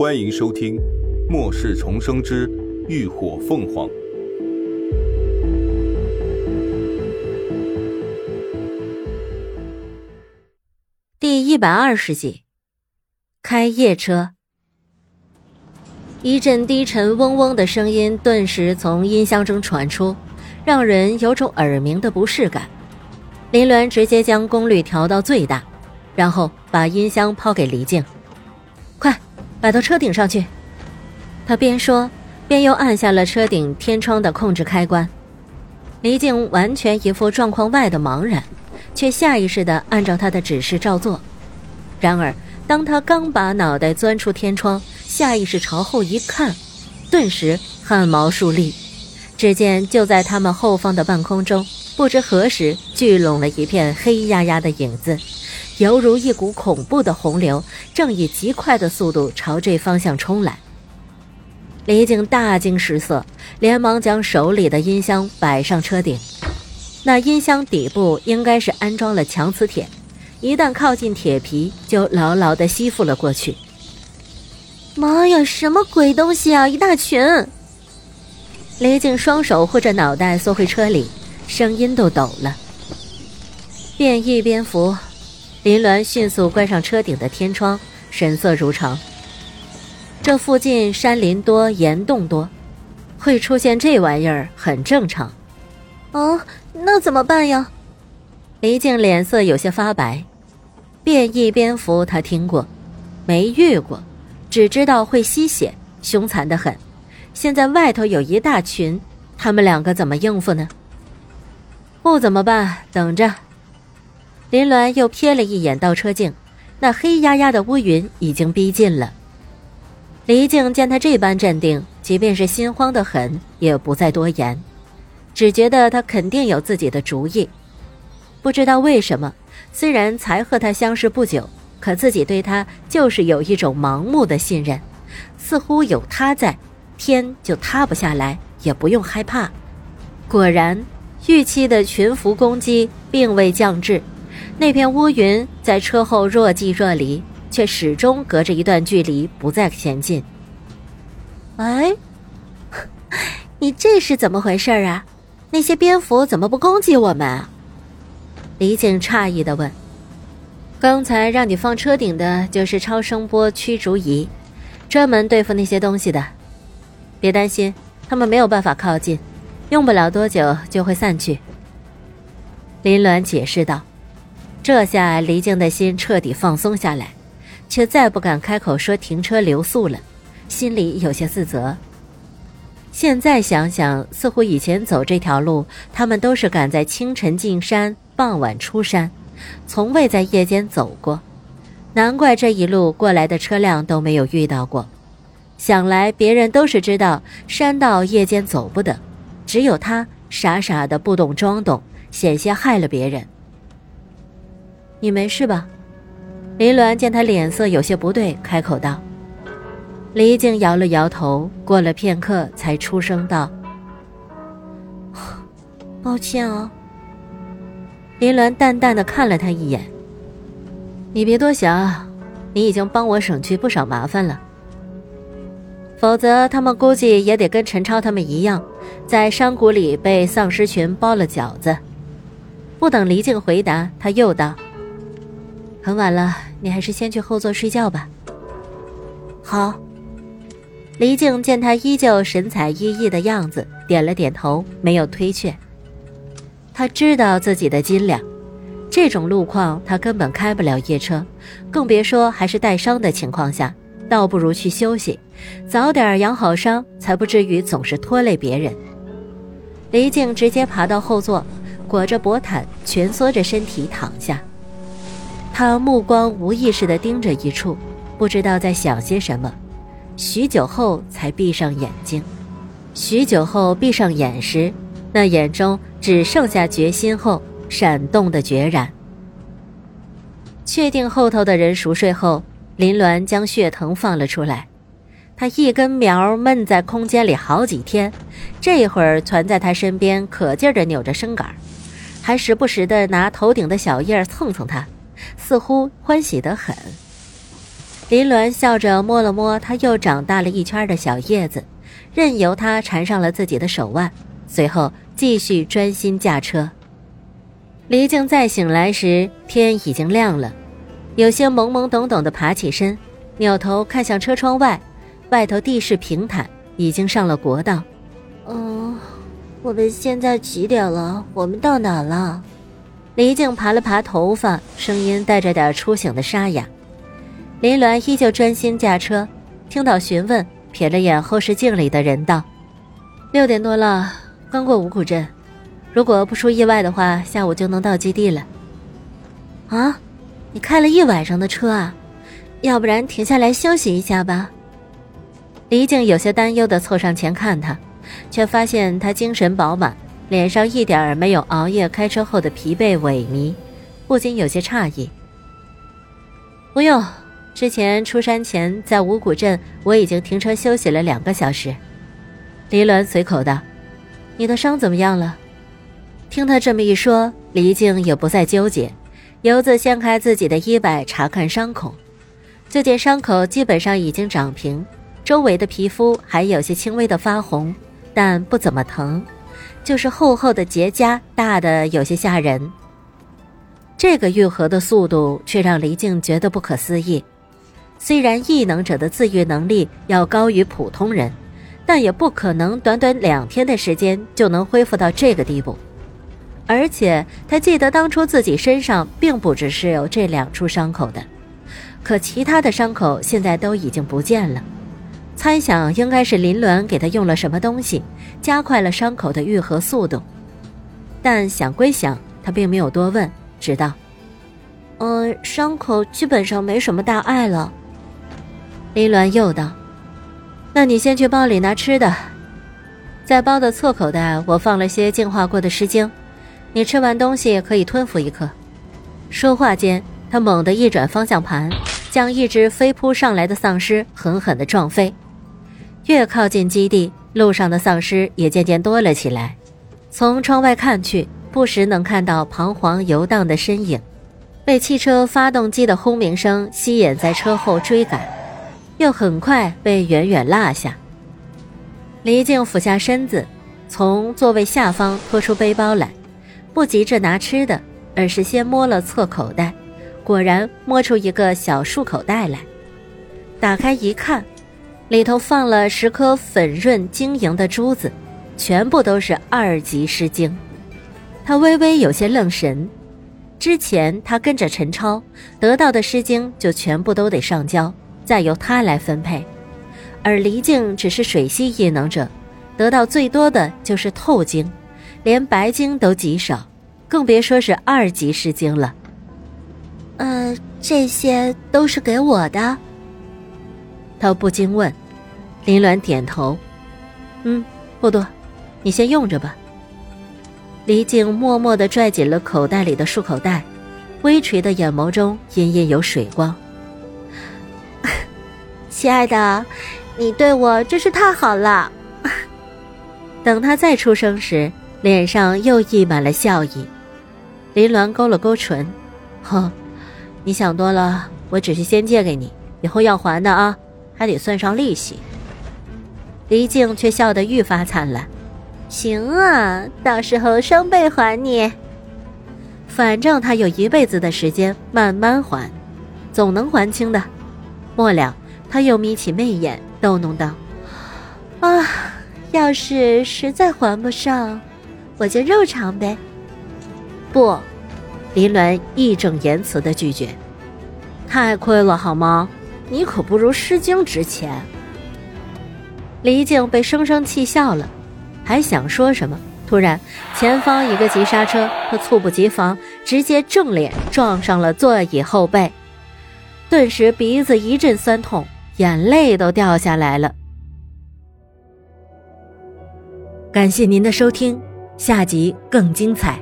欢迎收听《末世重生之浴火凤凰》第一百二十集。开夜车，一阵低沉嗡嗡的声音顿时从音箱中传出，让人有种耳鸣的不适感。林鸾直接将功率调到最大，然后把音箱抛给黎静：“快！”摆到车顶上去，他边说边又按下了车顶天窗的控制开关。黎静完全一副状况外的茫然，却下意识地按照他的指示照做。然而，当他刚把脑袋钻出天窗，下意识朝后一看，顿时汗毛竖立。只见就在他们后方的半空中，不知何时聚拢了一片黑压压的影子。犹如一股恐怖的洪流，正以极快的速度朝这方向冲来。李靖大惊失色，连忙将手里的音箱摆上车顶。那音箱底部应该是安装了强磁铁，一旦靠近铁皮，就牢牢地吸附了过去。妈呀，什么鬼东西啊！一大群！李靖双手护着脑袋缩回车里，声音都抖了。变异蝙蝠。林鸾迅速关上车顶的天窗，神色如常。这附近山林多，岩洞多，会出现这玩意儿很正常。哦，那怎么办呀？黎静脸色有些发白。变异蝙蝠他听过，没遇过，只知道会吸血，凶残的很。现在外头有一大群，他们两个怎么应付呢？不怎么办，等着。林鸾又瞥了一眼倒车镜，那黑压压的乌云已经逼近了。黎静见他这般镇定，即便是心慌得很，也不再多言，只觉得他肯定有自己的主意。不知道为什么，虽然才和他相识不久，可自己对他就是有一种盲目的信任，似乎有他在，天就塌不下来，也不用害怕。果然，预期的群伏攻击并未降至。那片乌云在车后若即若离，却始终隔着一段距离不再前进。哎，你这是怎么回事啊？那些蝙蝠怎么不攻击我们？李景诧异的问：“刚才让你放车顶的就是超声波驱逐仪，专门对付那些东西的。别担心，他们没有办法靠近，用不了多久就会散去。”林鸾解释道。这下黎静的心彻底放松下来，却再不敢开口说停车留宿了，心里有些自责。现在想想，似乎以前走这条路，他们都是赶在清晨进山，傍晚出山，从未在夜间走过。难怪这一路过来的车辆都没有遇到过。想来别人都是知道山道夜间走不得，只有他傻傻的不懂装懂，险些害了别人。你没事吧？林鸾见他脸色有些不对，开口道。黎静摇了摇头，过了片刻，才出声道：“抱歉啊。”林鸾淡淡的看了他一眼：“你别多想，你已经帮我省去不少麻烦了。否则他们估计也得跟陈超他们一样，在山谷里被丧尸群包了饺子。”不等黎静回答，他又道。很晚了，你还是先去后座睡觉吧。好。黎静见他依旧神采奕奕的样子，点了点头，没有推却。他知道自己的斤两，这种路况他根本开不了夜车，更别说还是带伤的情况下，倒不如去休息，早点养好伤，才不至于总是拖累别人。黎静直接爬到后座，裹着薄毯，蜷缩着身体躺下。他目光无意识地盯着一处，不知道在想些什么。许久后才闭上眼睛。许久后闭上眼时，那眼中只剩下决心后闪动的决然。确定后头的人熟睡后，林鸾将血藤放了出来。他一根苗闷在空间里好几天，这会儿攒在他身边，可劲儿地扭着身杆，还时不时地拿头顶的小叶蹭蹭他。似乎欢喜得很。林鸾笑着摸了摸他又长大了一圈的小叶子，任由他缠上了自己的手腕，随后继续专心驾车。黎静再醒来时，天已经亮了，有些懵懵懂懂的爬起身，扭头看向车窗外，外头地势平坦，已经上了国道。嗯，我们现在几点了？我们到哪了？黎静爬了爬头发，声音带着点初醒的沙哑。林鸾依旧专心驾车，听到询问，瞥了眼后视镜里的人，道：“六点多了，刚过五谷镇，如果不出意外的话，下午就能到基地了。”啊，你开了一晚上的车啊？要不然停下来休息一下吧。黎静有些担忧地凑上前看他，却发现他精神饱满，脸上一点儿没有熬夜开车后的疲惫萎靡，不禁有些诧异。不用。之前出山前，在五谷镇，我已经停车休息了两个小时。黎鸾随口道：“你的伤怎么样了？”听他这么一说，黎静也不再纠结，游子掀开自己的衣摆查看伤口。这件伤口基本上已经长平，周围的皮肤还有些轻微的发红，但不怎么疼，就是厚厚的结痂，大的有些吓人。这个愈合的速度却让黎静觉得不可思议。虽然异能者的自愈能力要高于普通人，但也不可能短短两天的时间就能恢复到这个地步。而且他记得当初自己身上并不只是有这两处伤口的，可其他的伤口现在都已经不见了。猜想应该是林鸾给他用了什么东西，加快了伤口的愈合速度。但想归想，他并没有多问，只道：“嗯，伤口基本上没什么大碍了。”林鸾又道：“那你先去包里拿吃的，在包的侧口袋我放了些净化过的湿精，你吃完东西可以吞服一颗。”说话间，他猛地一转方向盘，将一只飞扑上来的丧尸狠狠地撞飞。越靠近基地，路上的丧尸也渐渐多了起来。从窗外看去，不时能看到彷徨游荡的身影，被汽车发动机的轰鸣声吸引在车后追赶。又很快被远远落下。黎静俯下身子，从座位下方拖出背包来，不急着拿吃的，而是先摸了侧口袋，果然摸出一个小束口袋来。打开一看，里头放了十颗粉润晶莹的珠子，全部都是二级诗经。他微微有些愣神，之前他跟着陈超得到的诗经就全部都得上交。再由他来分配，而黎静只是水系异能者，得到最多的就是透晶，连白晶都极少，更别说是二级诗经了。呃，这些都是给我的。他不禁问，林鸾点头，嗯，不多，你先用着吧。黎静默默地拽紧了口袋里的束口袋，微垂的眼眸中隐隐有水光。亲爱的，你对我真是太好了。等他再出声时，脸上又溢满了笑意。林鸾勾了勾唇：“哼，你想多了，我只是先借给你，以后要还的啊，还得算上利息。”黎静却笑得愈发灿烂：“行啊，到时候双倍还你。反正他有一辈子的时间慢慢还，总能还清的。末了。”他又眯起媚眼，逗弄道：“啊，要是实在还不上，我就肉偿呗。”不，林鸾义正言辞的拒绝：“太亏了好吗？你可不如诗经值钱。”黎静被生生气笑了，还想说什么，突然前方一个急刹车，他猝不及防，直接正脸撞上了座椅后背，顿时鼻子一阵酸痛。眼泪都掉下来了。感谢您的收听，下集更精彩。